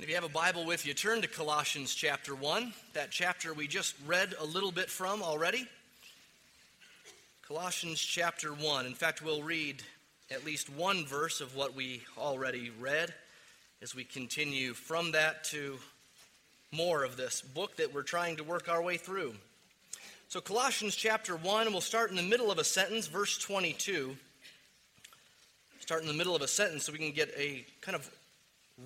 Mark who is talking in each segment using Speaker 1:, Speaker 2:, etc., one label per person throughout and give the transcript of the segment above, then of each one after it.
Speaker 1: And if you have a Bible with you, turn to Colossians chapter 1, that chapter we just read a little bit from already. Colossians chapter 1. In fact, we'll read at least one verse of what we already read as we continue from that to more of this book that we're trying to work our way through. So, Colossians chapter 1, we'll start in the middle of a sentence, verse 22. Start in the middle of a sentence so we can get a kind of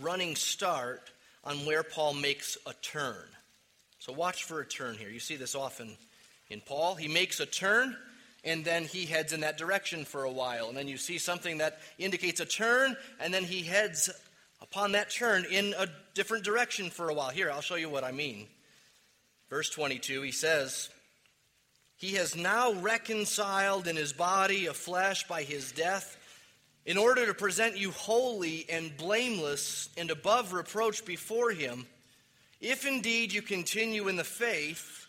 Speaker 1: running start on where Paul makes a turn. So, watch for a turn here. You see this often in Paul. He makes a turn and then he heads in that direction for a while. And then you see something that indicates a turn, and then he heads upon that turn in a different direction for a while. Here, I'll show you what I mean. Verse 22, he says, He has now reconciled in his body of flesh by his death, in order to present you holy and blameless and above reproach before him, if indeed you continue in the faith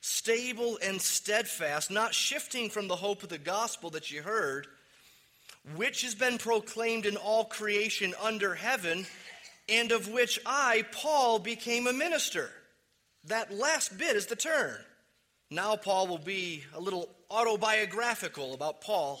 Speaker 1: stable and steadfast, not shifting from the hope of the gospel that you heard, which has been proclaimed in all creation under heaven, and of which I, Paul, became a minister. That last bit is the turn. Now, Paul will be a little autobiographical about Paul,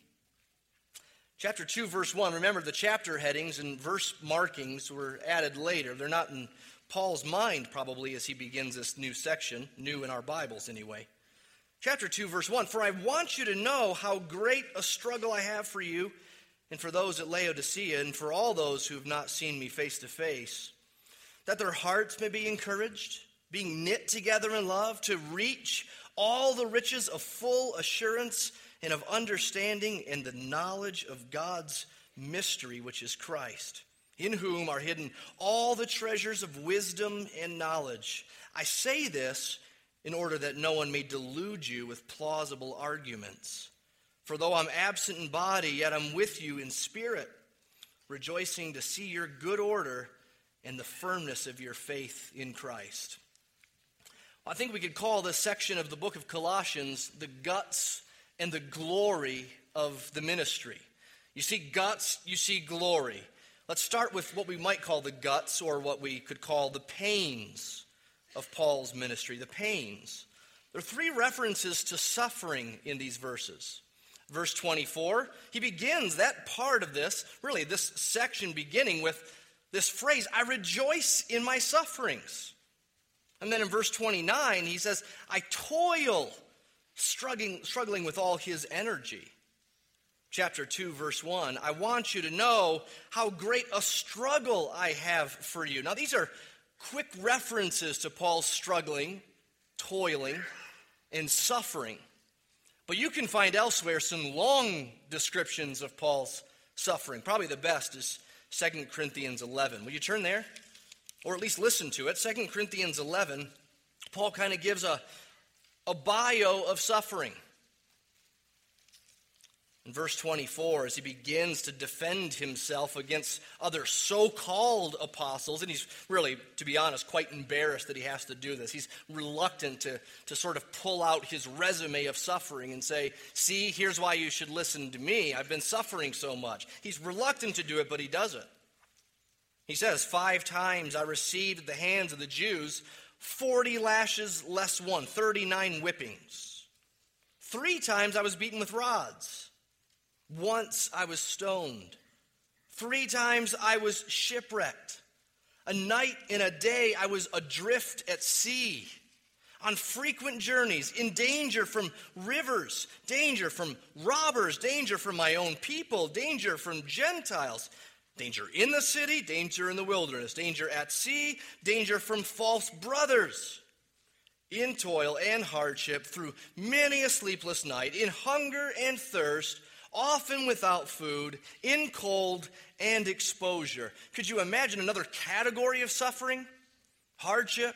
Speaker 1: Chapter 2, verse 1. Remember, the chapter headings and verse markings were added later. They're not in Paul's mind, probably, as he begins this new section, new in our Bibles anyway. Chapter 2, verse 1 For I want you to know how great a struggle I have for you and for those at Laodicea and for all those who have not seen me face to face, that their hearts may be encouraged, being knit together in love, to reach all the riches of full assurance and of understanding and the knowledge of God's mystery, which is Christ in whom are hidden all the treasures of wisdom and knowledge. I say this in order that no one may delude you with plausible arguments. For though I'm absent in body, yet I'm with you in spirit, rejoicing to see your good order and the firmness of your faith in Christ. I think we could call this section of the book of Colossians the guts and the glory of the ministry. You see guts, you see glory. Let's start with what we might call the guts or what we could call the pains of Paul's ministry. The pains. There are three references to suffering in these verses. Verse 24, he begins that part of this, really, this section beginning with this phrase, I rejoice in my sufferings. And then in verse 29, he says, I toil, struggling, struggling with all his energy chapter 2, verse 1, I want you to know how great a struggle I have for you. Now, these are quick references to Paul's struggling, toiling, and suffering. But you can find elsewhere some long descriptions of Paul's suffering. Probably the best is 2 Corinthians 11. Will you turn there? Or at least listen to it. 2 Corinthians 11, Paul kind of gives a, a bio of suffering. In verse 24, as he begins to defend himself against other so called apostles, and he's really, to be honest, quite embarrassed that he has to do this. He's reluctant to, to sort of pull out his resume of suffering and say, See, here's why you should listen to me. I've been suffering so much. He's reluctant to do it, but he does it. He says, Five times I received at the hands of the Jews 40 lashes less one, 39 whippings. Three times I was beaten with rods. Once I was stoned. Three times I was shipwrecked. A night and a day I was adrift at sea, on frequent journeys, in danger from rivers, danger from robbers, danger from my own people, danger from Gentiles, danger in the city, danger in the wilderness, danger at sea, danger from false brothers, in toil and hardship, through many a sleepless night, in hunger and thirst often without food, in cold and exposure. Could you imagine another category of suffering? Hardship,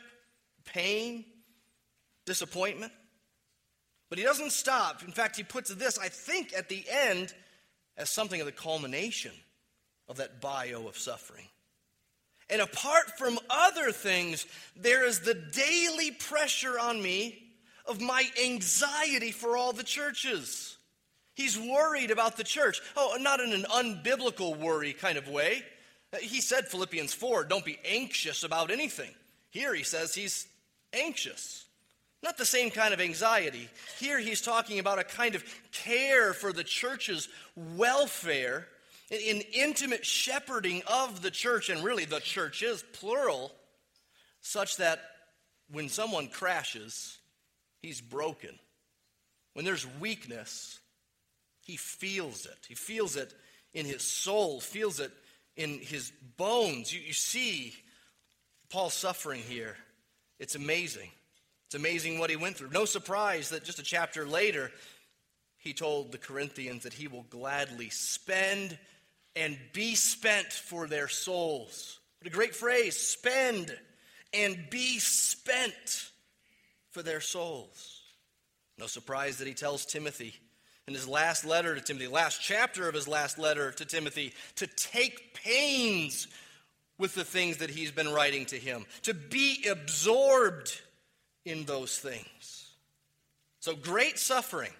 Speaker 1: pain, disappointment? But he doesn't stop. In fact, he puts this, I think, at the end as something of the culmination of that bio of suffering. And apart from other things, there is the daily pressure on me of my anxiety for all the churches. He's worried about the church. Oh, not in an unbiblical worry kind of way. He said, Philippians 4, don't be anxious about anything. Here he says he's anxious. Not the same kind of anxiety. Here he's talking about a kind of care for the church's welfare, in intimate shepherding of the church, and really the church is plural, such that when someone crashes, he's broken. When there's weakness, he feels it. He feels it in his soul, feels it in his bones. You, you see Paul suffering here. It's amazing. It's amazing what he went through. No surprise that just a chapter later, he told the Corinthians that he will gladly spend and be spent for their souls. What a great phrase spend and be spent for their souls. No surprise that he tells Timothy in his last letter to Timothy, last chapter of his last letter to Timothy, to take pains with the things that he's been writing to him, to be absorbed in those things. So great suffering,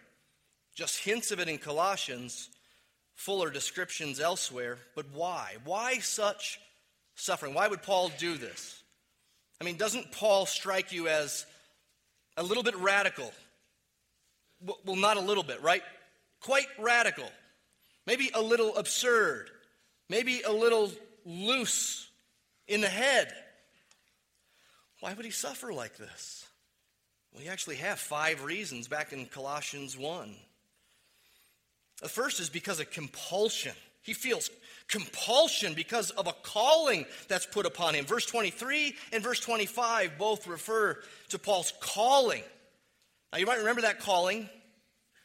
Speaker 1: just hints of it in Colossians, fuller descriptions elsewhere. But why? Why such suffering? Why would Paul do this? I mean, doesn't Paul strike you as a little bit radical? Well, not a little bit, right? quite radical, maybe a little absurd, maybe a little loose in the head. Why would he suffer like this? Well, he actually have five reasons back in Colossians 1. The first is because of compulsion. He feels compulsion because of a calling that's put upon him. Verse 23 and verse 25 both refer to Paul's calling. Now, you might remember that calling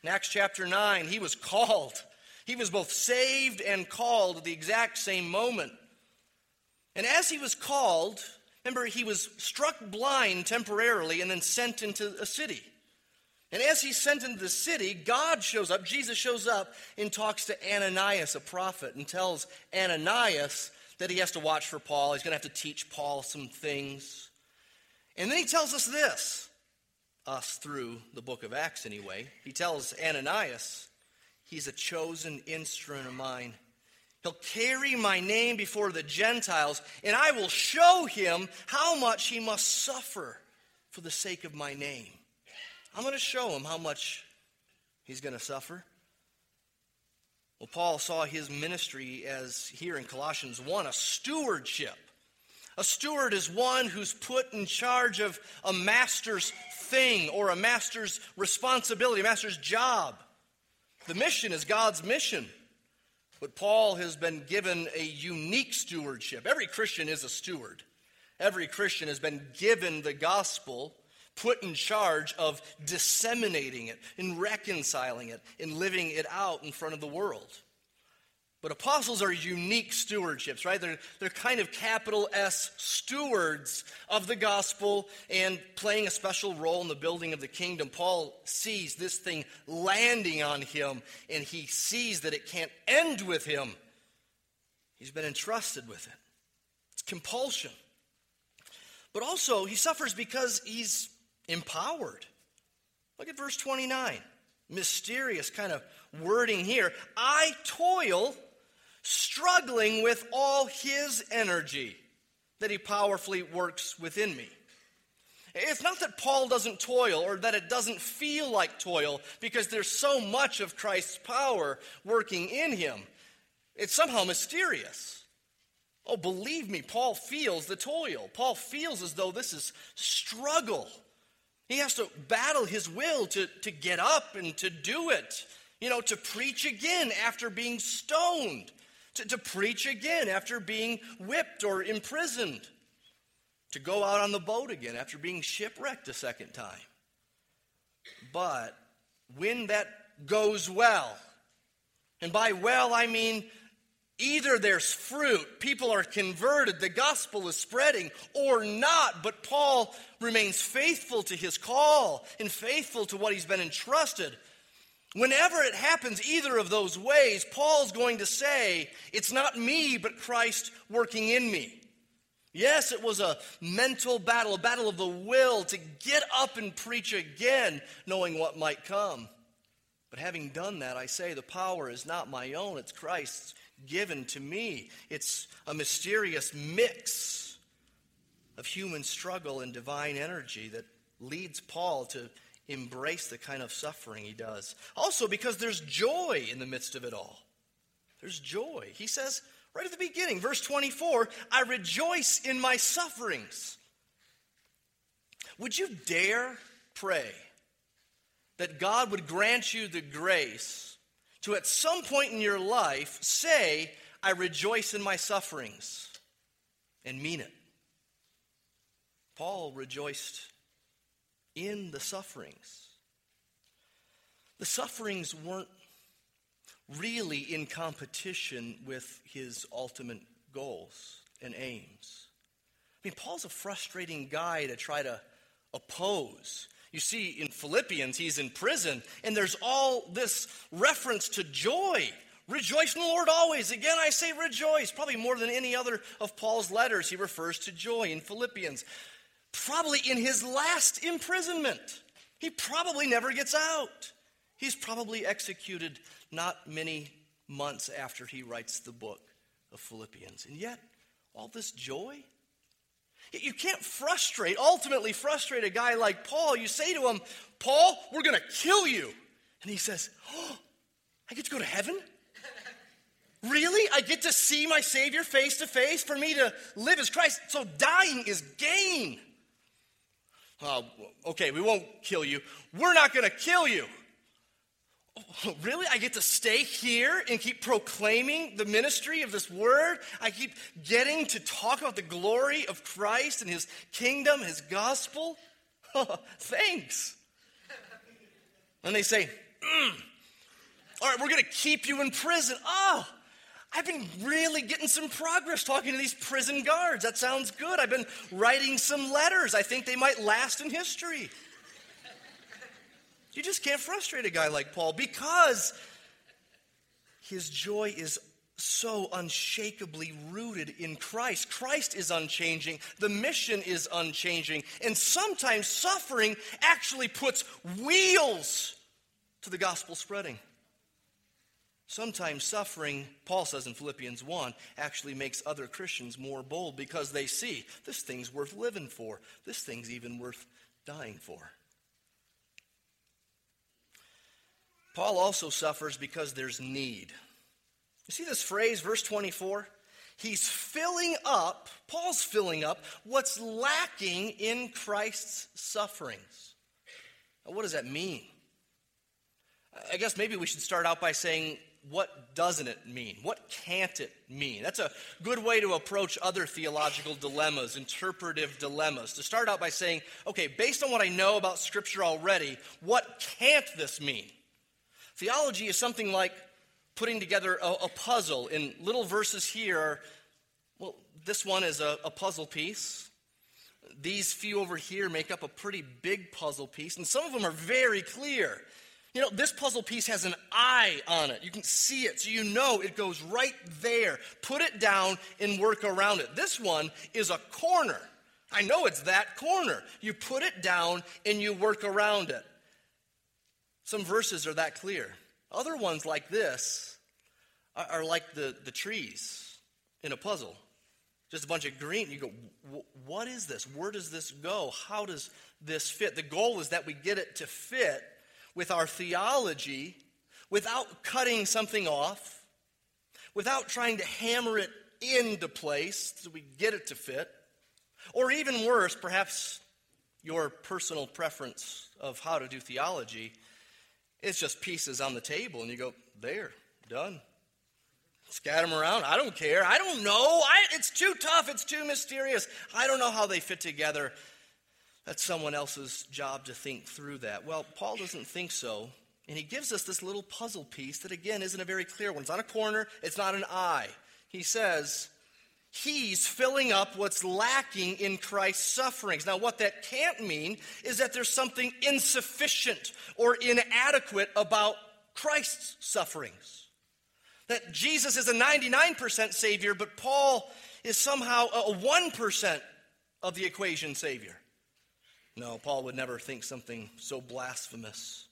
Speaker 1: in Acts chapter 9, he was called. He was both saved and called at the exact same moment. And as he was called, remember, he was struck blind temporarily and then sent into a city. And as he's sent into the city, God shows up, Jesus shows up and talks to Ananias, a prophet, and tells Ananias that he has to watch for Paul. He's going to have to teach Paul some things. And then he tells us this us through the book of Acts anyway. He tells Ananias, He's a chosen instrument of mine. He'll carry my name before the Gentiles, and I will show him how much he must suffer for the sake of my name. I'm going to show him how much he's going to suffer. Well, Paul saw his ministry as here in Colossians 1 a stewardship. A steward is one who's put in charge of a master's thing or a master's responsibility, a master's job. The mission is God's mission. But Paul has been given a unique stewardship. Every Christian is a steward. Every Christian has been given the gospel, put in charge of disseminating it, in reconciling it, in living it out in front of the world. But apostles are unique stewardships, right? They're, they're kind of capital S stewards of the gospel and playing a special role in the building of the kingdom. Paul sees this thing landing on him, and he sees that it can't end with him. He's been entrusted with it. It's compulsion. But also, he suffers because he's empowered. Look at verse 29. Mysterious kind of wording here. I toil struggling with all his energy that he powerfully works within me. It's not that Paul doesn't toil or that it doesn't feel like toil because there's so much of Christ's power working in him. It's somehow mysterious. Oh, believe me, Paul feels the toil. Paul feels as though this is struggle. He has to battle his will to, to get up and to do it. You know, to preach again after being stoned, to, to preach again after being whipped or imprisoned, to go out on the boat again after being shipwrecked a second time. But when that goes well, and by well I mean Either there's fruit, people are converted, the gospel is spreading, or not. But Paul remains faithful to his call and faithful to what he's been entrusted. Whenever it happens either of those ways, Paul's going to say, It's not me, but Christ working in me. Yes, it was a mental battle, a battle of the will to get up and preach again, knowing what might come. But having done that, I say the power is not my own, it's Christ's given to me. It's a mysterious mix of human struggle and divine energy that leads Paul to embrace the kind of suffering he does. Also, because there's joy in the midst of it all. There's joy. He says right at the beginning, verse 24, I rejoice in my sufferings. Would you dare pray that God would grant you the grace to at some point in your life say, I rejoice in my sufferings, and mean it. Paul rejoiced in the sufferings. The sufferings weren't really in competition with his ultimate goals and aims. I mean, Paul's a frustrating guy to try to oppose. You see, in Philippians, he's in prison, and there's all this reference to joy. Rejoice in the Lord always. Again, I say rejoice. Probably more than any other of Paul's letters, he refers to joy in Philippians. Probably in his last imprisonment. He probably never gets out. He's probably executed not many months after he writes the book of Philippians. And yet, all this joy, you can't frustrate, ultimately frustrate a guy like Paul. You say to him, Paul, we're going to kill you. And he says, Oh, I get to go to heaven? Really? I get to see my Savior face to face for me to live as Christ. So dying is gain. Oh, okay, we won't kill you. We're not going to kill you. really? I get to stay here and keep proclaiming the ministry of this word? I keep getting to talk about the glory of Christ and his kingdom, his gospel? Oh, thanks. And they say, mm. All right, we're going to keep you in prison. Oh, I've been really getting some progress talking to these prison guards. That sounds good. I've been writing some letters. I think they might last in history. You just can't frustrate a guy like Paul because his joy is so unshakably rooted in Christ. Christ is unchanging, the mission is unchanging, and sometimes suffering actually puts wheels to the gospel spreading. Sometimes suffering, Paul says in Philippians 1, actually makes other Christians more bold because they see this thing's worth living for, this thing's even worth dying for. Paul also suffers because there's need. You see this phrase, verse 24? He's filling up, Paul's filling up what's lacking in Christ's sufferings. Now, what does that mean? I guess maybe we should start out by saying, what doesn't it mean? What can't it mean? That's a good way to approach other theological dilemmas, interpretive dilemmas. To start out by saying, okay, based on what I know about Scripture already, what can't this mean? Theology is something like putting together a, a puzzle, and little verses here are, well, this one is a, a puzzle piece. These few over here make up a pretty big puzzle piece, and some of them are very clear. You know, this puzzle piece has an eye on it. You can see it, so you know it goes right there. Put it down and work around it. This one is a corner. I know it's that corner. You put it down and you work around it. Some verses are that clear. Other ones, like this, are, are like the, the trees in a puzzle. Just a bunch of green. You go, what is this? Where does this go? How does this fit? The goal is that we get it to fit with our theology without cutting something off, without trying to hammer it into place so we get it to fit. Or even worse, perhaps your personal preference of how to do theology, it's just pieces on the table, and you go, there, done. Scatter them around. I don't care. I don't know. I, it's too tough. It's too mysterious. I don't know how they fit together. That's someone else's job to think through that. Well, Paul doesn't think so. And he gives us this little puzzle piece that, again, isn't a very clear one. It's not a corner, it's not an eye. He says, He's filling up what's lacking in Christ's sufferings. Now, what that can't mean is that there's something insufficient or inadequate about Christ's sufferings. That Jesus is a 99% Savior, but Paul is somehow a 1% of the equation Savior. No, Paul would never think something so blasphemous.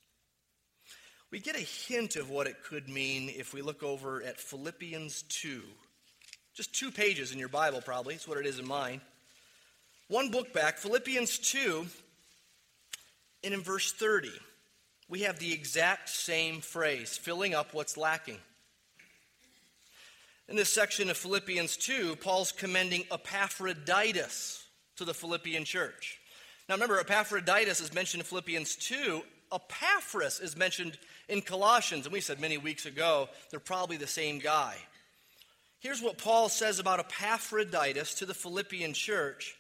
Speaker 1: We get a hint of what it could mean if we look over at Philippians 2. Just two pages in your Bible, probably. It's what it is in mine. One book back, Philippians 2, and in verse 30, we have the exact same phrase, filling up what's lacking. In this section of Philippians 2, Paul's commending Epaphroditus to the Philippian church. Now remember, Epaphroditus is mentioned in Philippians 2. Epaphras is mentioned in Colossians, and we said many weeks ago they're probably the same guy. Here's what Paul says about Epaphroditus to the Philippian church,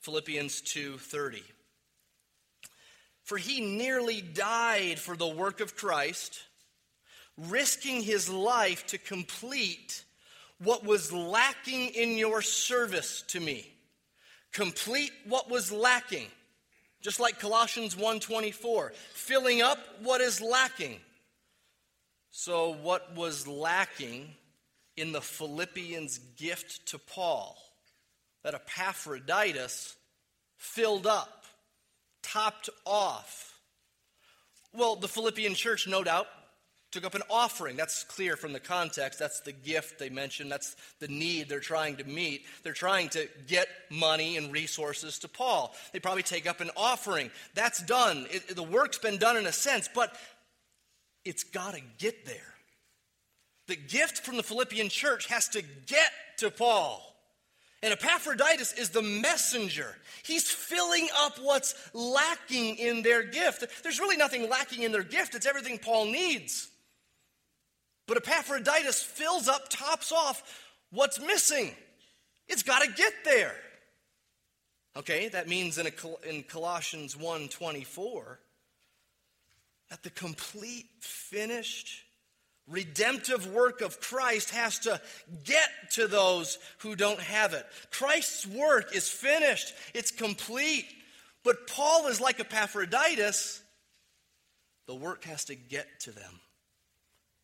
Speaker 1: Philippians 2:30. For he nearly died for the work of Christ, risking his life to complete what was lacking in your service to me. Complete what was lacking. Just like Colossians 1:24, filling up what is lacking. So what was lacking in the Philippians' gift to Paul that Epaphroditus filled up, topped off. Well, the Philippian church, no doubt, took up an offering. That's clear from the context. That's the gift they mentioned. That's the need they're trying to meet. They're trying to get money and resources to Paul. They probably take up an offering. That's done. It, the work's been done in a sense, but it's got to get there. The gift from the Philippian church has to get to Paul. And Epaphroditus is the messenger. He's filling up what's lacking in their gift. There's really nothing lacking in their gift, it's everything Paul needs. But Epaphroditus fills up, tops off what's missing. It's got to get there. Okay, that means in, in Colossians 1:24 that the complete finished redemptive work of Christ has to get to those who don't have it. Christ's work is finished, it's complete. But Paul is like Epaphroditus, the work has to get to them.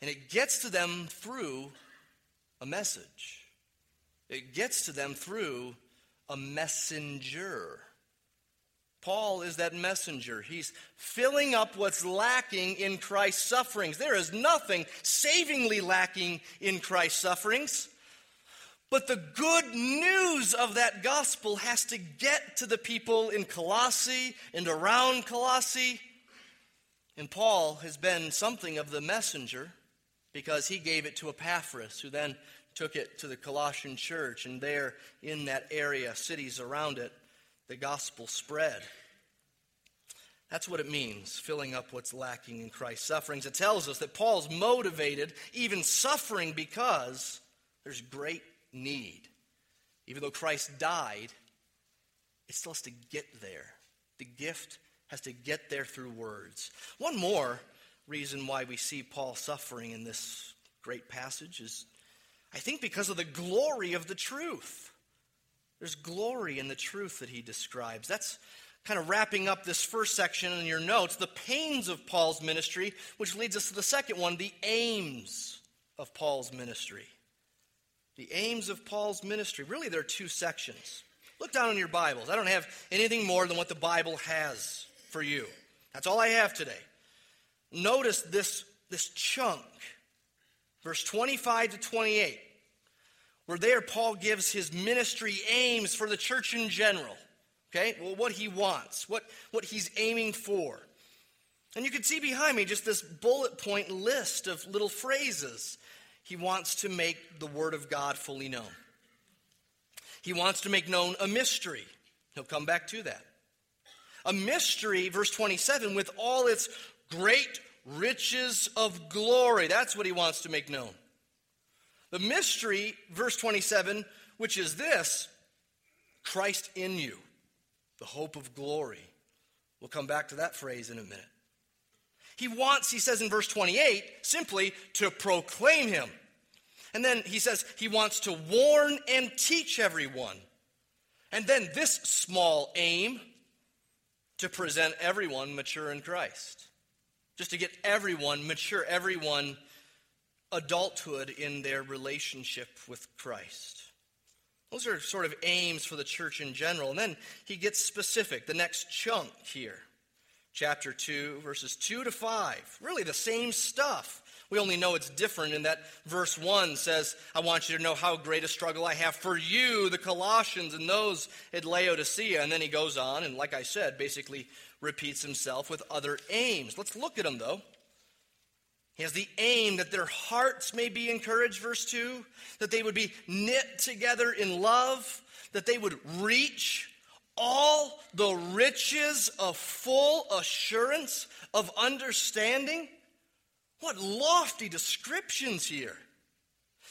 Speaker 1: And it gets to them through a message, it gets to them through a messenger. Paul is that messenger. He's filling up what's lacking in Christ's sufferings. There is nothing savingly lacking in Christ's sufferings. But the good news of that gospel has to get to the people in Colossae and around Colossae. And Paul has been something of the messenger because he gave it to Epaphras, who then took it to the Colossian church. And there in that area, cities around it, the gospel spread. That's what it means, filling up what's lacking in Christ's sufferings. It tells us that Paul's motivated, even suffering, because there's great need. Even though Christ died, it still has to get there. The gift has to get there through words. One more reason why we see Paul suffering in this great passage is, I think, because of the glory of the truth. There's glory in the truth that he describes. That's kind of wrapping up this first section in your notes the pains of Paul's ministry, which leads us to the second one the aims of Paul's ministry. The aims of Paul's ministry. Really, there are two sections. Look down in your Bibles. I don't have anything more than what the Bible has for you. That's all I have today. Notice this, this chunk, verse 25 to 28 where there Paul gives his ministry aims for the church in general. Okay? Well, what he wants, what, what he's aiming for. And you can see behind me just this bullet point list of little phrases. He wants to make the Word of God fully known. He wants to make known a mystery. He'll come back to that. A mystery, verse 27, with all its great riches of glory. That's what he wants to make known. The mystery, verse 27, which is this Christ in you, the hope of glory. We'll come back to that phrase in a minute. He wants, he says in verse 28, simply to proclaim him. And then he says he wants to warn and teach everyone. And then this small aim to present everyone mature in Christ. Just to get everyone mature, everyone adulthood in their relationship with Christ. Those are sort of aims for the church in general. And then he gets specific, the next chunk here. Chapter 2, verses 2 to 5. Really the same stuff. We only know it's different in that verse 1 says, I want you to know how great a struggle I have for you, the Colossians, and those at Laodicea. And then he goes on, and like I said, basically repeats himself with other aims. Let's look at them, though. He has the aim that their hearts may be encouraged, verse 2, that they would be knit together in love, that they would reach all the riches of full assurance of understanding. What lofty descriptions here.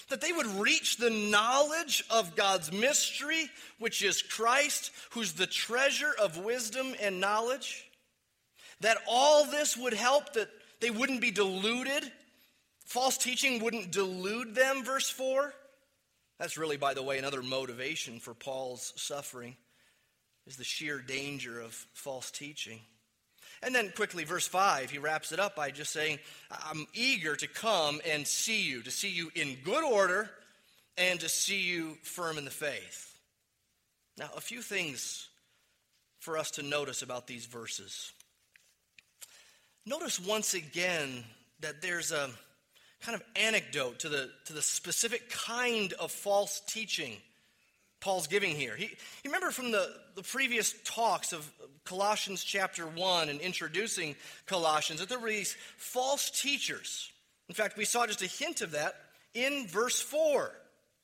Speaker 1: That they would reach the knowledge of God's mystery, which is Christ, who's the treasure of wisdom and knowledge. That all this would help that they wouldn't be deluded. False teaching wouldn't delude them, verse 4. That's really, by the way, another motivation for Paul's suffering is the sheer danger of false teaching. And then quickly, verse 5, he wraps it up by just saying, I'm eager to come and see you, to see you in good order, and to see you firm in the faith. Now, a few things for us to notice about these verses. Notice once again that there's a kind of anecdote to the, to the specific kind of false teaching Paul's giving here. He, remember from the, the previous talks of Colossians chapter 1 and introducing Colossians that there were these false teachers. In fact, we saw just a hint of that in verse 4.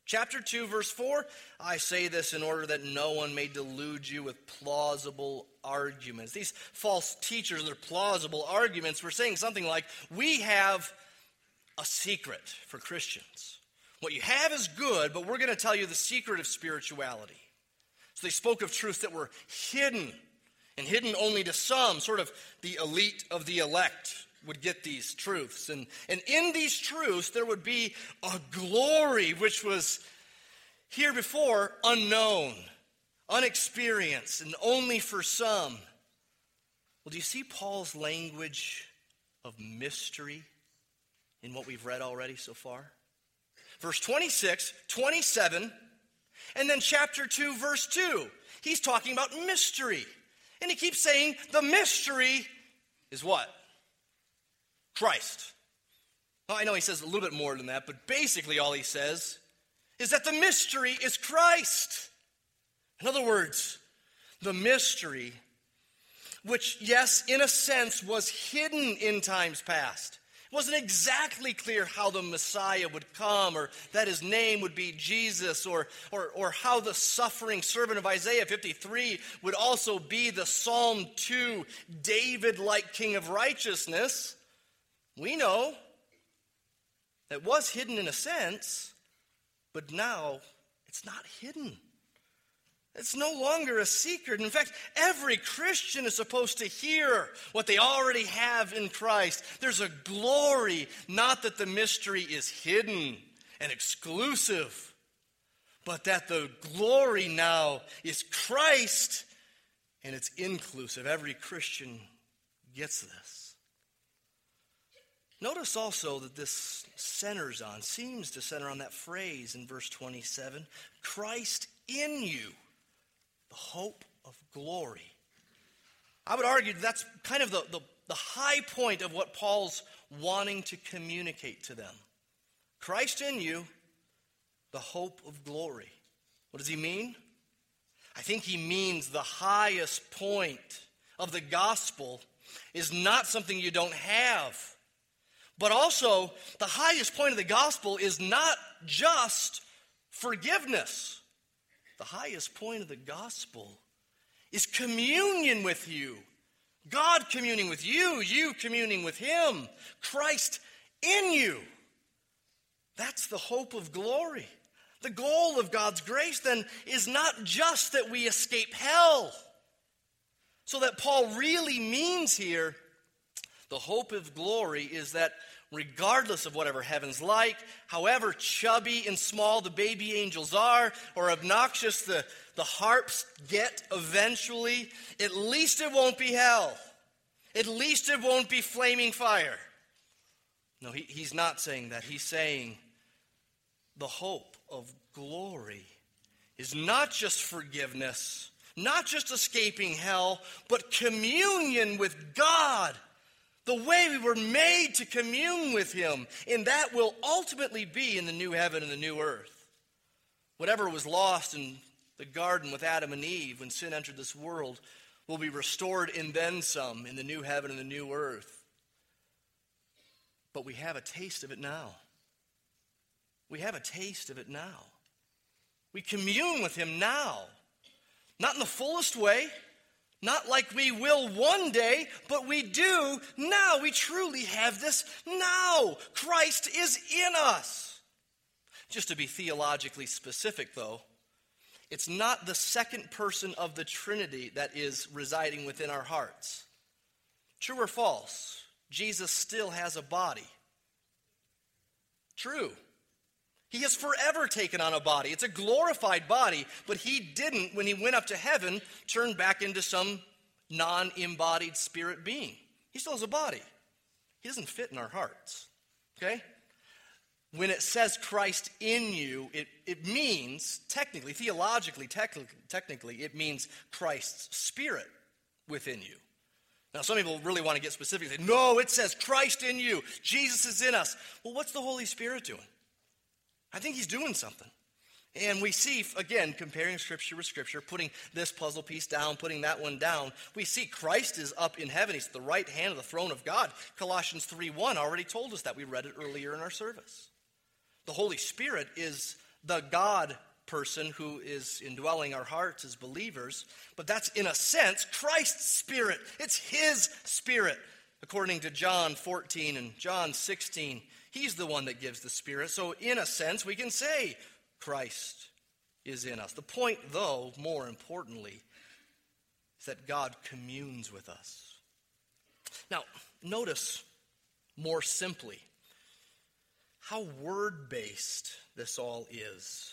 Speaker 1: Chapter 2, verse 4 I say this in order that no one may delude you with plausible arguments. These false teachers their plausible arguments were saying something like, We have a secret for Christians. What you have is good, but we're going to tell you the secret of spirituality. So they spoke of truths that were hidden and hidden only to some, sort of the elite of the elect would get these truths. And, and in these truths, there would be a glory which was here before unknown, unexperienced, and only for some. Well, do you see Paul's language of mystery in what we've read already so far? Verse 26, 27, and then chapter 2, verse 2. He's talking about mystery. And he keeps saying the mystery is what? Christ. Well, I know he says a little bit more than that, but basically all he says is that the mystery is Christ. In other words, the mystery, which, yes, in a sense, was hidden in times past. It wasn't exactly clear how the Messiah would come or that his name would be Jesus or, or, or how the suffering servant of Isaiah 53 would also be the Psalm 2 David like king of righteousness. We know that was hidden in a sense, but now it's not hidden. It's no longer a secret. In fact, every Christian is supposed to hear what they already have in Christ. There's a glory, not that the mystery is hidden and exclusive, but that the glory now is Christ and it's inclusive. Every Christian gets this. Notice also that this centers on, seems to center on that phrase in verse 27 Christ in you, the hope of glory. I would argue that's kind of the, the, the high point of what Paul's wanting to communicate to them. Christ in you, the hope of glory. What does he mean? I think he means the highest point of the gospel is not something you don't have but also, the highest point of the gospel is not just forgiveness. the highest point of the gospel is communion with you. God communing with you, you communing with Him, Christ in you. That's the hope of glory. The goal of God's grace then is not just that we escape hell. So, that Paul really means here, the hope of glory is that regardless of whatever heaven's like, however chubby and small the baby angels are, or obnoxious the, the harps get eventually, at least it won't be hell. At least it won't be flaming fire. No, he, he's not saying that. He's saying the hope of glory is not just forgiveness, not just escaping hell, but communion with God. The way we were made to commune with Him. And that will ultimately be in the new heaven and the new earth. Whatever was lost in the garden with Adam and Eve when sin entered this world will be restored and then some in the new heaven and the new earth. But we have a taste of it now. We have a taste of it now. We commune with Him now. Not in the fullest way, not like we will one day, but we do now. We truly have this now. Christ is in us. Just to be theologically specific, though, it's not the second person of the Trinity that is residing within our hearts. True or false? Jesus still has a body. True. He has forever taken on a body. It's a glorified body, but he didn't, when he went up to heaven, turn back into some non embodied spirit being. He still has a body. He doesn't fit in our hearts. Okay? When it says Christ in you, it, it means, technically, theologically, technically, technically, it means Christ's spirit within you. Now, some people really want to get specific. And say, no, it says Christ in you. Jesus is in us. Well, what's the Holy Spirit doing? I think he's doing something. And we see, again, comparing scripture with scripture, putting this puzzle piece down, putting that one down, we see Christ is up in heaven. He's at the right hand of the throne of God. Colossians 3 1 already told us that. We read it earlier in our service. The Holy Spirit is the God person who is indwelling our hearts as believers, but that's in a sense Christ's spirit. It's his spirit. According to John 14 and John 16, He's the one that gives the Spirit. So, in a sense, we can say Christ is in us. The point, though, more importantly, is that God communes with us. Now, notice more simply how word based this all is.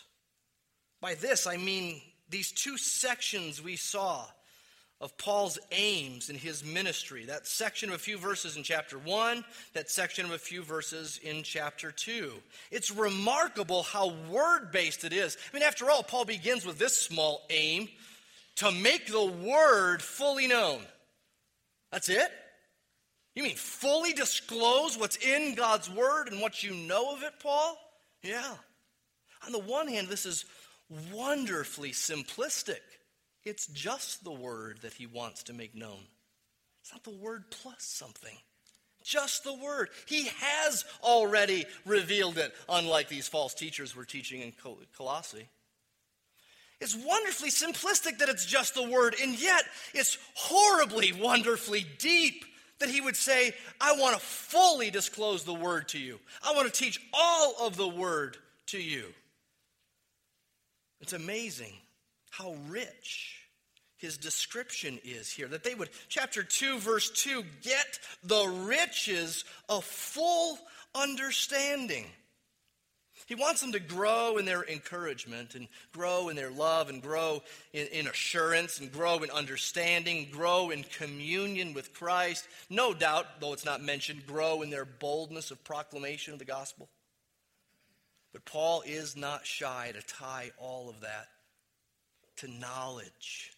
Speaker 1: By this, I mean these two sections we saw of Paul's aims in his ministry. That section of a few verses in chapter 1, that section of a few verses in chapter 2. It's remarkable how word based it is. I mean, after all, Paul begins with this small aim to make the word fully known. That's it? You mean fully disclose what's in God's word and what you know of it, Paul? Yeah. On the one hand, this is wonderfully simplistic. It's just the word that he wants to make known. It's not the word plus something. Just the word. He has already revealed it, unlike these false teachers were teaching in Colossae. It's wonderfully simplistic that it's just the word, and yet it's horribly, wonderfully deep that he would say, I want to fully disclose the word to you. I want to teach all of the word to you. It's amazing how rich his description is here. That they would, chapter 2, verse 2, get the riches of full understanding. He wants them to grow in their encouragement and grow in their love and grow in, in, assurance and grow in understanding, grow in communion with Christ. No doubt, though it's not mentioned, grow in their boldness of proclamation of the gospel. But Paul is not shy to tie all of that to knowledge,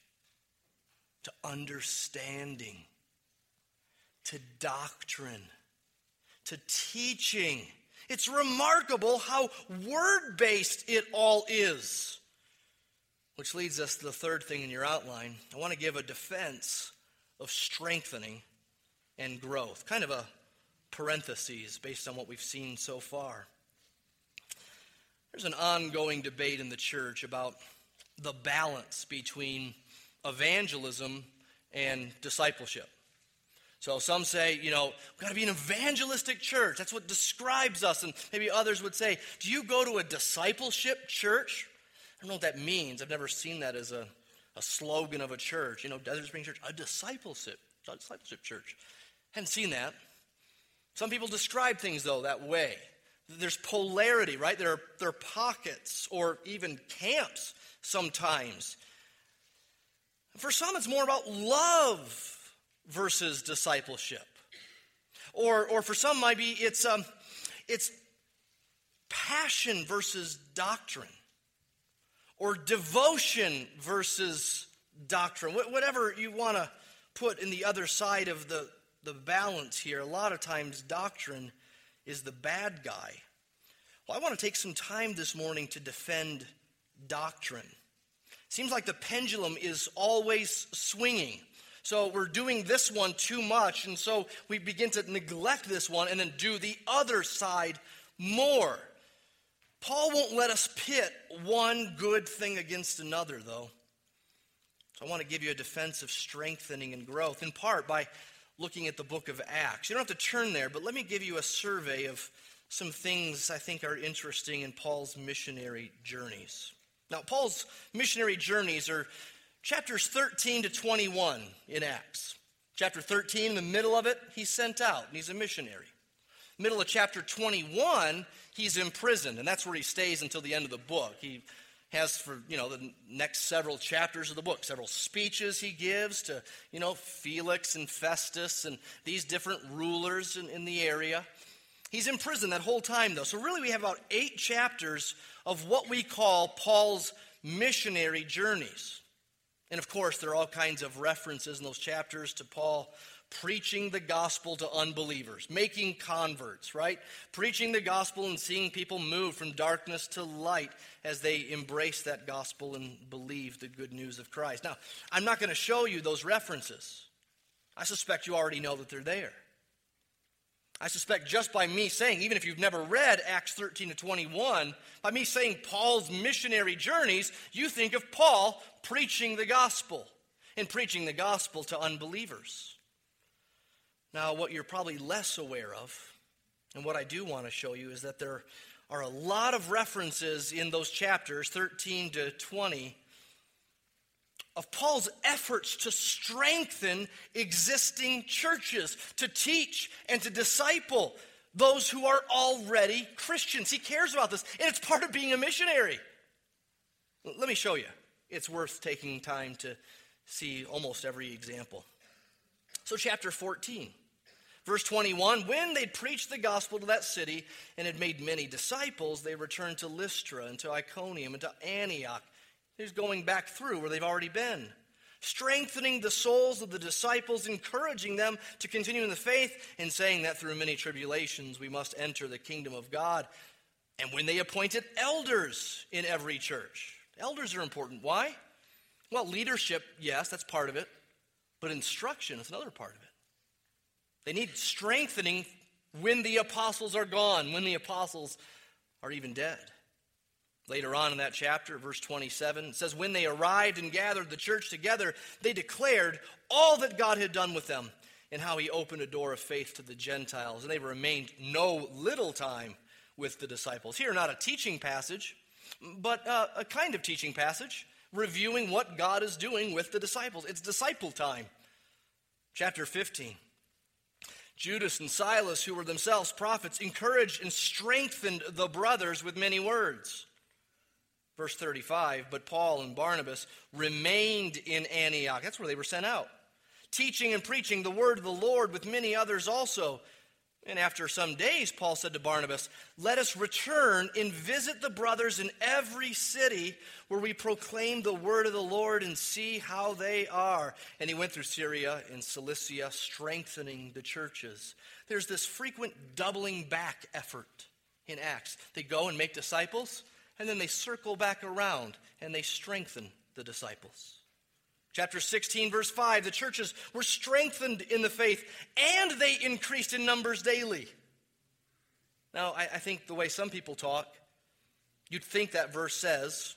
Speaker 1: to understanding, to doctrine, to teaching. It's remarkable how word based it all is. Which leads us to the third thing in your outline. I want to give a defense of strengthening and growth, kind of a parenthesis based on what we've seen so far. There's an ongoing debate in the church about the balance between evangelism and discipleship. So some say, you know, we've got to be an evangelistic church. That's what describes us. And maybe others would say, do you go to a discipleship church? I don't know what that means. I've never seen that as a, a slogan of a church. You know, Desert Spring Church, a discipleship, a discipleship church. Hadn't seen that. Some people describe things, though, that way. There's polarity, right? There are, there are pockets or even camps sometimes. For some, it's more about love versus discipleship. Or, or for some, might be it's, um, it's passion versus doctrine, or devotion versus doctrine. Wh- whatever you want to put in the other side of the, the balance here, a lot of times doctrine is the bad guy. Well, I want to take some time this morning to defend doctrine. Seems like the pendulum is always swinging. So we're doing this one too much, and so we begin to neglect this one and then do the other side more. Paul won't let us pit one good thing against another, though. So I want to give you a defense of strengthening and growth, in part by looking at the book of Acts. You don't have to turn there, but let me give you a survey of some things I think are interesting in Paul's missionary journeys. Now, Paul's missionary journeys are chapters 13 to 21 in Acts. Chapter 13, in the middle of it, he's sent out and he's a missionary. Middle of chapter 21, he's imprisoned, and that's where he stays until the end of the book. He has for you know the next several chapters of the book several speeches he gives to you know felix and festus and these different rulers in, in the area he's in prison that whole time though so really we have about eight chapters of what we call paul's missionary journeys and of course, there are all kinds of references in those chapters to Paul preaching the gospel to unbelievers, making converts, right? Preaching the gospel and seeing people move from darkness to light as they embrace that gospel and believe the good news of Christ. Now, I'm not going to show you those references. I suspect you already know that they're there. I suspect just by me saying, even if you've never read Acts 13 to 21, by me saying Paul's missionary journeys, you think of Paul preaching the gospel and preaching the gospel to unbelievers. Now, what you're probably less aware of, and what I do want to show you, is that there are a lot of references in those chapters, 13 to 20, of Paul's efforts to strengthen existing churches, to teach and to disciple those who are already Christians. He cares about this, and it's part of being a missionary. Let me show you. It's worth taking time to see almost every example. So, chapter 14, verse 21 when they'd preached the gospel to that city and had made many disciples, they returned to Lystra and to Iconium and to Antioch He's going back through where they've already been, strengthening the souls of the disciples, encouraging them to continue in the faith, and saying that through many tribulations we must enter the kingdom of God. And when they appointed elders in every church, elders are important. Why? Well, leadership, yes, that's part of it, but instruction is another part of it. They need strengthening when the apostles are gone, when the apostles are even dead. Later on in that chapter, verse 27, it says, When they arrived and gathered the church together, they declared all that God had done with them and how he opened a door of faith to the Gentiles. And they remained no little time with the disciples. Here, not a teaching passage, but uh, a kind of teaching passage, reviewing what God is doing with the disciples. It's disciple time. Chapter 15. Judas and Silas, who were themselves prophets, encouraged and strengthened the brothers with many words. Verse 35 But Paul and Barnabas remained in Antioch. That's where they were sent out, teaching and preaching the word of the Lord with many others also. And after some days, Paul said to Barnabas, Let us return and visit the brothers in every city where we proclaim the word of the Lord and see how they are. And he went through Syria and Cilicia, strengthening the churches. There's this frequent doubling back effort in Acts. They go and make disciples, and then they circle back around and they strengthen the disciples. Chapter 16, verse 5 the churches were strengthened in the faith and they increased in numbers daily. Now, I, I think the way some people talk, you'd think that verse says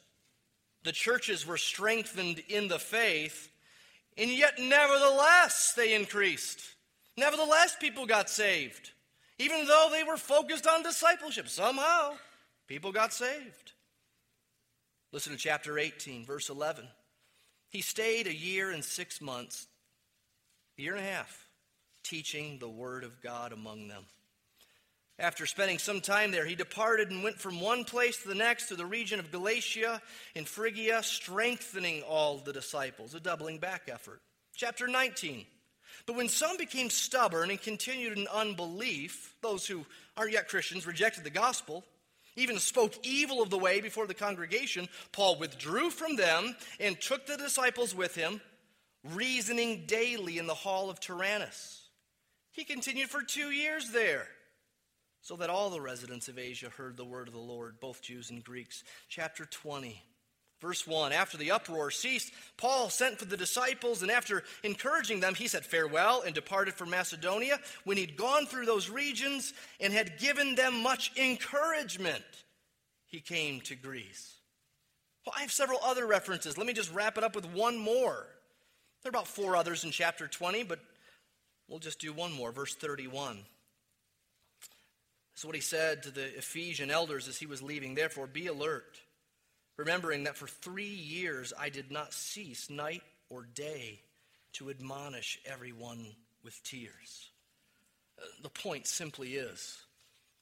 Speaker 1: The churches were strengthened in the faith, and yet nevertheless they increased. Nevertheless, people got saved. Even though they were focused on discipleship, somehow people got saved. Listen to chapter 18, verse 11. He stayed a year and six months, a year and a half, teaching the word of God among them. After spending some time there, he departed and went from one place to the next to the region of Galatia and Phrygia, strengthening all the disciples, a doubling back effort. Chapter 19. But when some became stubborn and continued in unbelief, those who aren't yet Christians rejected the gospel, even spoke evil of the way before the congregation, Paul withdrew from them and took the disciples with him, reasoning daily in the hall of Tyrannus. He continued for two years there, so that all the residents of Asia heard the word of the Lord, both Jews and Greeks. Chapter 20. Verse 1 After the uproar ceased, Paul sent for the disciples, and after encouraging them, he said farewell and departed for Macedonia. When he'd gone through those regions and had given them much encouragement, he came to Greece. Well, I have several other references. Let me just wrap it up with one more. There are about four others in chapter 20, but we'll just do one more. Verse 31. This is what he said to the Ephesian elders as he was leaving. Therefore, be alert remembering that for three years I did not cease night or day to admonish everyone with tears. Uh, the point simply is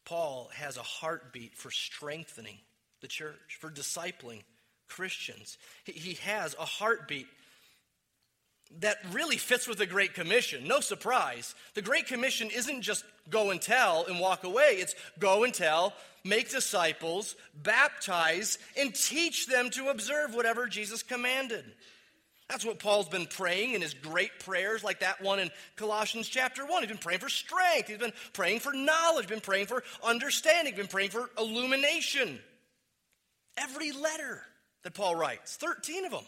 Speaker 1: Paul has a heartbeat for strengthening the church, for discipling Christians. He has a heartbeat that really fits with the Great Commission. No surprise. The Great Commission isn't just go and tell and walk away, it's go and tell, make disciples, baptize, and teach them to observe whatever Jesus commanded. That's what Paul's been praying in his great prayers, like that one in Colossians chapter 1. He's been praying for strength, he's been praying for knowledge, been praying for understanding, been praying for illumination. Every letter that Paul writes, 13 of them,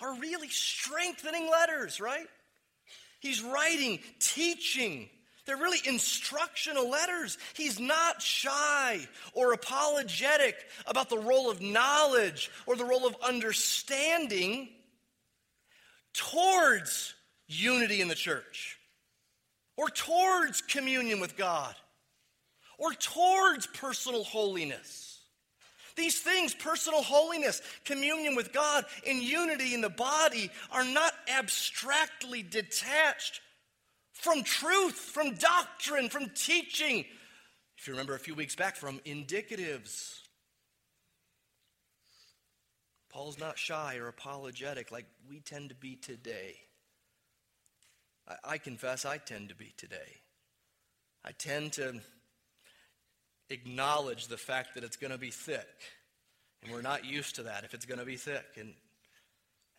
Speaker 1: are really strengthening letters, right? He's writing, teaching. They're really instructional letters. He's not shy or apologetic about the role of knowledge or the role of understanding towards unity in the church or towards communion with God or towards personal holiness. These things, personal holiness, communion with God, and unity in the body, are not abstractly detached from truth, from doctrine, from teaching. If you remember a few weeks back, from indicatives. Paul's not shy or apologetic like we tend to be today. I, I confess I tend to be today. I tend to acknowledge the fact that it's going to be thick. And we're not used to that if it's going to be thick. And,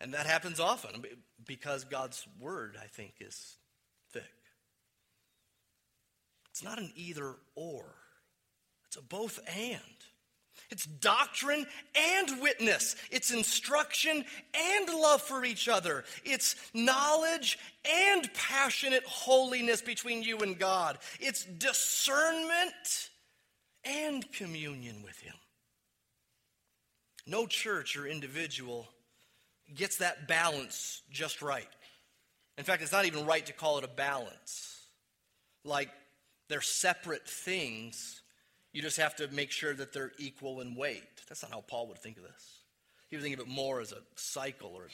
Speaker 1: and that happens often because God's word, I think, is thick. It's not an either or, it's a both and. It's doctrine and witness. It's instruction and love for each other. It's knowledge and passionate holiness between you and God. It's discernment and communion with Him. No church or individual gets that balance just right. In fact, it's not even right to call it a balance. Like they're separate things, you just have to make sure that they're equal in weight. That's not how Paul would think of this. He would think of it more as a cycle or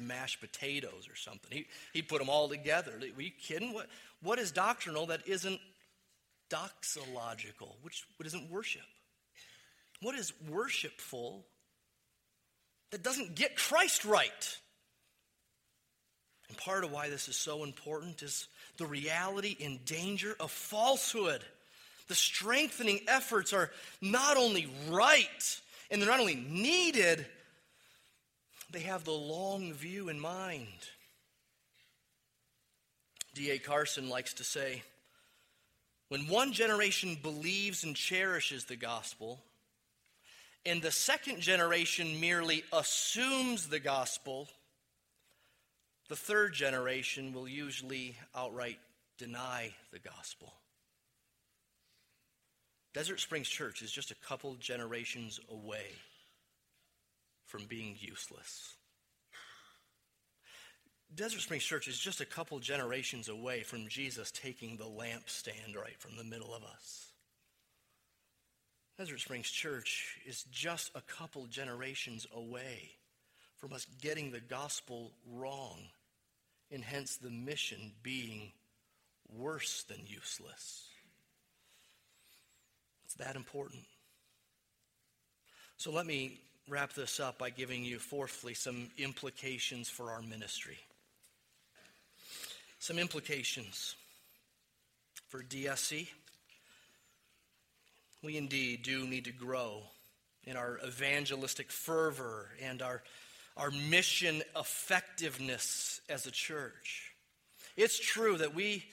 Speaker 1: mashed potatoes or something. He, he'd put them all together. Are you kidding? What, what is doctrinal that isn't doxological, which isn't worship? What is worshipful that doesn't get Christ right? And part of why this is so important is the reality and danger of falsehood. The strengthening efforts are not only right and they're not only needed, they have the long view in mind. D.A. Carson likes to say, when one generation believes and cherishes the gospel, and the second generation merely assumes the gospel, the third generation will usually outright deny the gospel. Desert Springs Church is just a couple generations away from being useless. Desert Springs Church is just a couple generations away from Jesus taking the lampstand right from the middle of us. Desert Springs Church is just a couple generations away from us getting the gospel wrong, and hence the mission being worse than useless. It's that important. So let me wrap this up by giving you, fourthly, some implications for our ministry. Some implications for DSC. We indeed do need to grow in our evangelistic fervor and our, our mission effectiveness as a church. It's true that we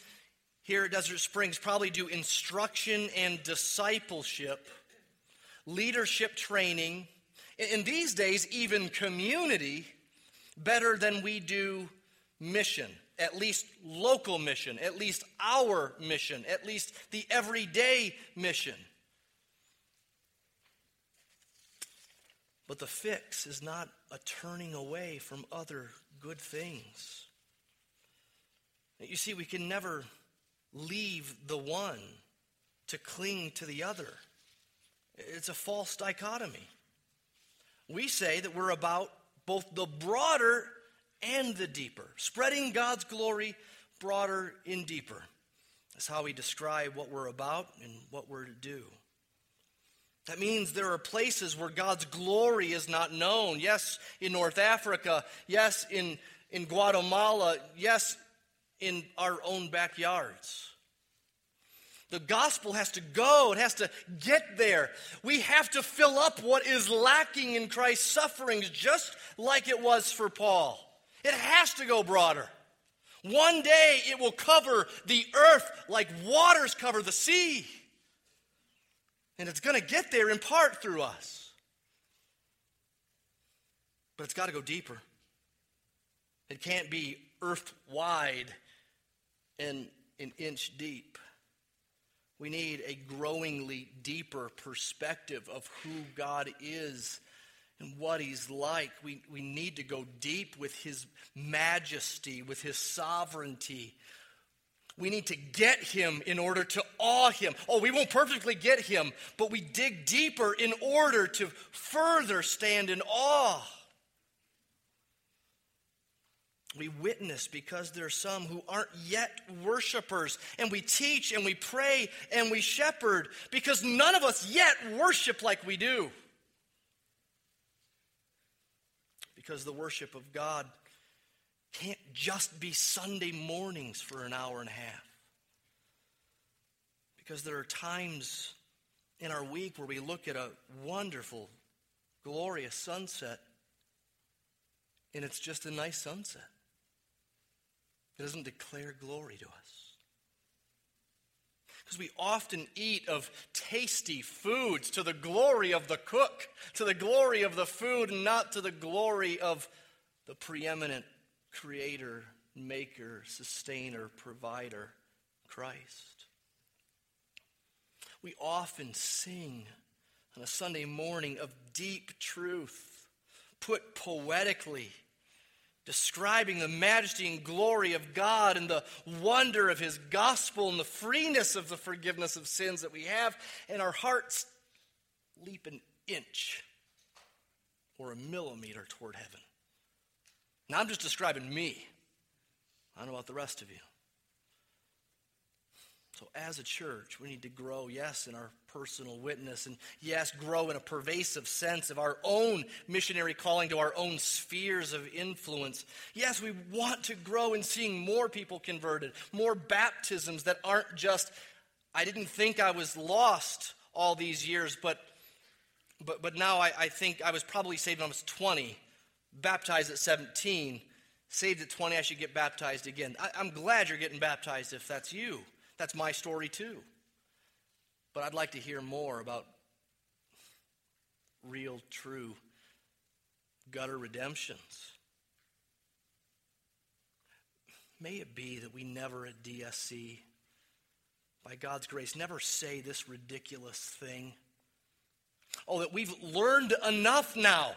Speaker 1: here at Desert Springs probably do instruction and discipleship, leadership training, in these days, even community, better than we do mission, at least local mission, at least our mission, at least the everyday mission. But the fix is not a turning away from other good things. You see, we can never leave the one to cling to the other. It's a false dichotomy. We say that we're about both the broader and the deeper, spreading God's glory broader and deeper. That's how we describe what we're about and what we're to do. That means there are places where God's glory is not known. Yes, in North Africa. Yes, in, in Guatemala. Yes, in our own backyards. The gospel has to go, it has to get there. We have to fill up what is lacking in Christ's sufferings, just like it was for Paul. It has to go broader. One day it will cover the earth like waters cover the sea. And it's going to get there in part through us. But it's got to go deeper. It can't be earth wide and an inch deep. We need a growingly deeper perspective of who God is and what He's like. We, we need to go deep with His majesty, with His sovereignty, we need to get him in order to awe him. Oh, we won't perfectly get him, but we dig deeper in order to further stand in awe. We witness because there are some who aren't yet worshipers, and we teach and we pray and we shepherd because none of us yet worship like we do. Because the worship of God can't just be Sunday mornings for an hour and a half. Because there are times in our week where we look at a wonderful, glorious sunset, and it's just a nice sunset. It doesn't declare glory to us. Because we often eat of tasty foods to the glory of the cook, to the glory of the food, and not to the glory of the preeminent creator, maker, sustainer, provider, Christ. We often sing on a Sunday morning of deep truth, put poetically, describing the majesty and glory of God and the wonder of His gospel and the freeness of the forgiveness of sins that we have, and our hearts leap an inch or a millimeter toward heaven. Now, I'm just describing me. I don't know about the rest of you. So, as a church, we need to grow, yes, in our personal witness, and yes, grow in a pervasive sense of our own missionary calling to our own spheres of influence. Yes, we want to grow in seeing more people converted, more baptisms that aren't just, I didn't think I was lost all these years, but, but, but now I, I think I was probably saved when I was 20 baptized at 17, saved at 20, I should get baptized again. I, I'm glad you're getting baptized if that's you. That's my story too. But I'd like to hear more about real, true gutter redemptions. May it be that we never at DSC, by God's grace, never say this ridiculous thing. Oh, that we've learned enough now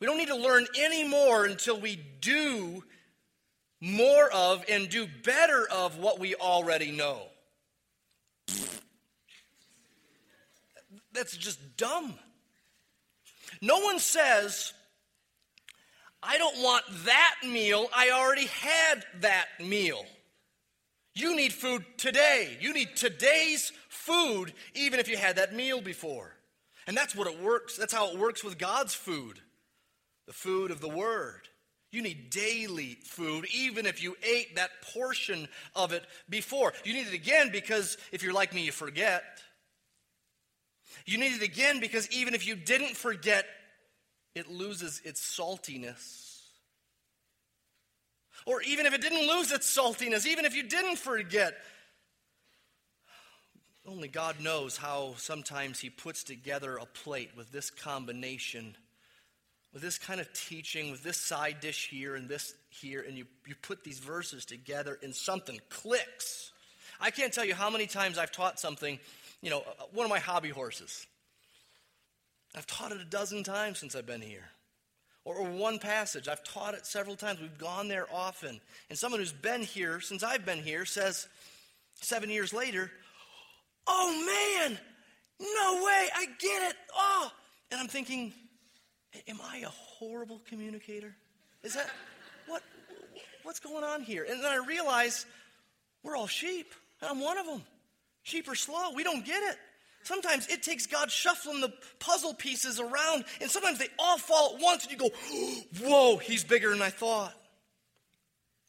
Speaker 1: We don't need to learn any more until we do more of and do better of what we already know. That's just dumb. No one says, I don't want that meal. I already had that meal. You need food today. You need today's food, even if you had that meal before. And that's what it works. That's how it works with God's food the food of the Word. You need daily food, even if you ate that portion of it before. You need it again because if you're like me, you forget. You need it again because even if you didn't forget, it loses its saltiness. Or even if it didn't lose its saltiness, even if you didn't forget, only God knows how sometimes He puts together a plate with this combination, with this kind of teaching, with this side dish here and this here, and you, you put these verses together and something clicks. I can't tell you how many times I've taught something, you know, uh, one of my hobby horses. I've taught it a dozen times since I've been here. Or, or, one passage. I've taught it several times. We've gone there often. And someone who's been here since I've been here says, seven years later, Oh man, no way, I get it. Oh. And I'm thinking, Am I a horrible communicator? Is that what? What's going on here? And then I realize we're all sheep. I'm one of them. Sheep are slow. We don't get it. Sometimes it takes God shuffling the puzzle pieces around, and sometimes they all fall at once, and you go, Whoa, he's bigger than I thought.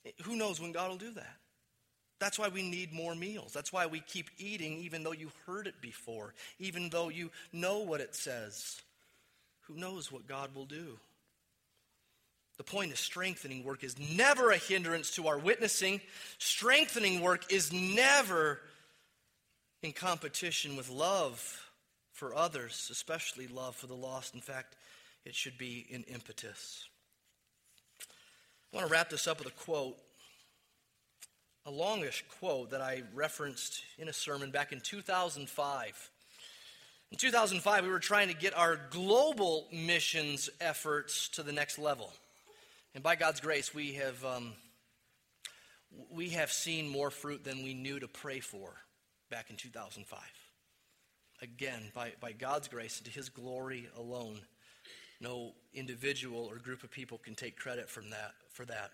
Speaker 1: Eh, who knows when God will do that? That's why we need more meals. That's why we keep eating, even though you heard it before, even though you know what it says. Who knows what God will do? The point of strengthening work is never a hindrance to our witnessing. Strengthening work is never in competition with love for others, especially love for the lost. In fact, it should be an impetus. I want to wrap this up with a quote, a longish quote that I referenced in a sermon back in 2005. In 2005, we were trying to get our global missions efforts to the next level. And by God's grace, we have, um, we have seen more fruit than we knew to pray for back in 2005. Again, by, by God's grace and to His glory alone, no individual or group of people can take credit from that, for that.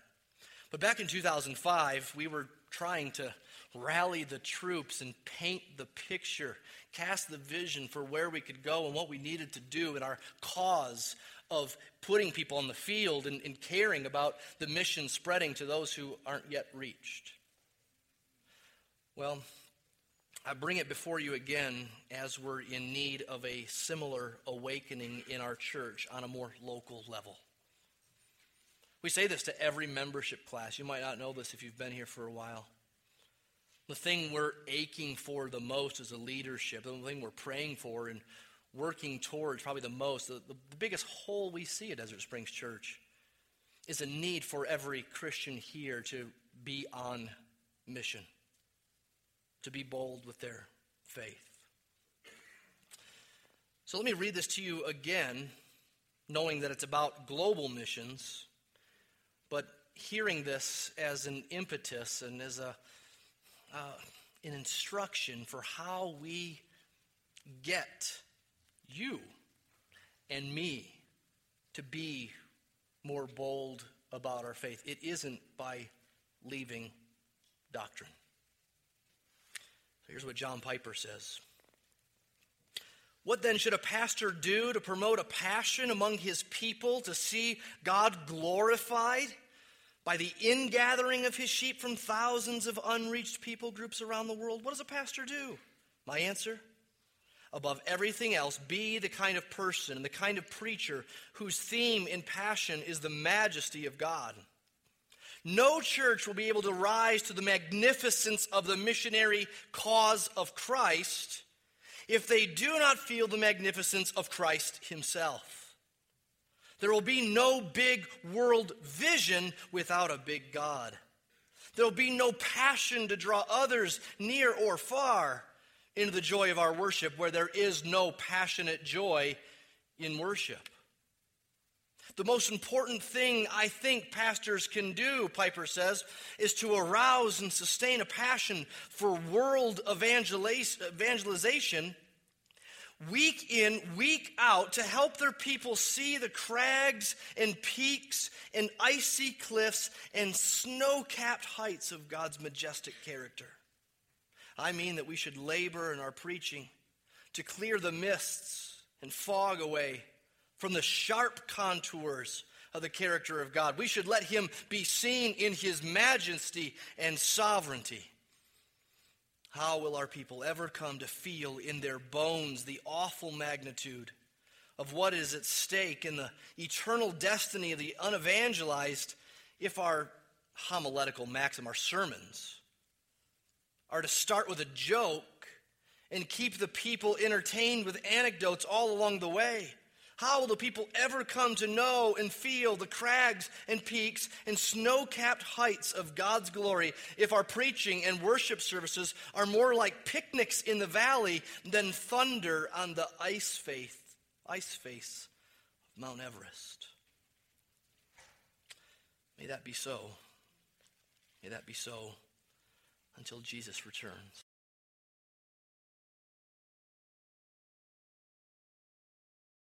Speaker 1: But back in 2005, we were trying to rally the troops and paint the picture, cast the vision for where we could go and what we needed to do in our cause of putting people on the field and, and caring about the mission spreading to those who aren't yet reached. Well, I bring it before you again as we're in need of a similar awakening in our church on a more local level. We say this to every membership class. You might not know this if you've been here for a while. The thing we're aching for the most is a leadership, the thing we're praying for and working towards probably the most, the, the, biggest hole we see at Desert Springs Church is a need for every Christian here to be on mission to be bold with their faith. So let me read this to you again, knowing that it's about global missions, but hearing this as an impetus and as a, uh, an instruction for how we get you and me to be more bold about our faith. It isn't by leaving doctrine. Here's what John Piper says. What then should a pastor do to promote a passion among his people to see God glorified by the ingathering of his sheep from thousands of unreached people groups around the world? What does a pastor do? My answer above everything else, be the kind of person and the kind of preacher whose theme and passion is the majesty of God. No church will be able to rise to the magnificence of the missionary cause of Christ if they do not feel the magnificence of Christ Himself. There will be no big world vision without a big God. There will be no passion to draw others near or far into the joy of our worship where there is no passionate joy in worship. The most important thing I think pastors can do, Piper says, is to arouse and sustain a passion for world evangelization week in, week out to help their people see the crags and peaks and icy cliffs and snow capped heights of God's majestic character. I mean that we should labor in our preaching to clear the mists and fog away from the sharp contours of the character of God. We should let him be seen in his majesty and sovereignty. How will our people ever come to feel in their bones the awful magnitude of what is at stake in the eternal destiny of the unevangelized if our homiletical maxim, our sermons, are to start with a joke and keep the people entertained with anecdotes all along the way? How will the people ever come to know and feel the crags and peaks and snow capped heights of God's glory if our preaching and worship services are more like picnics in the valley than thunder on the ice face, ice face of Mount Everest? May that be so. May that be so until Jesus returns.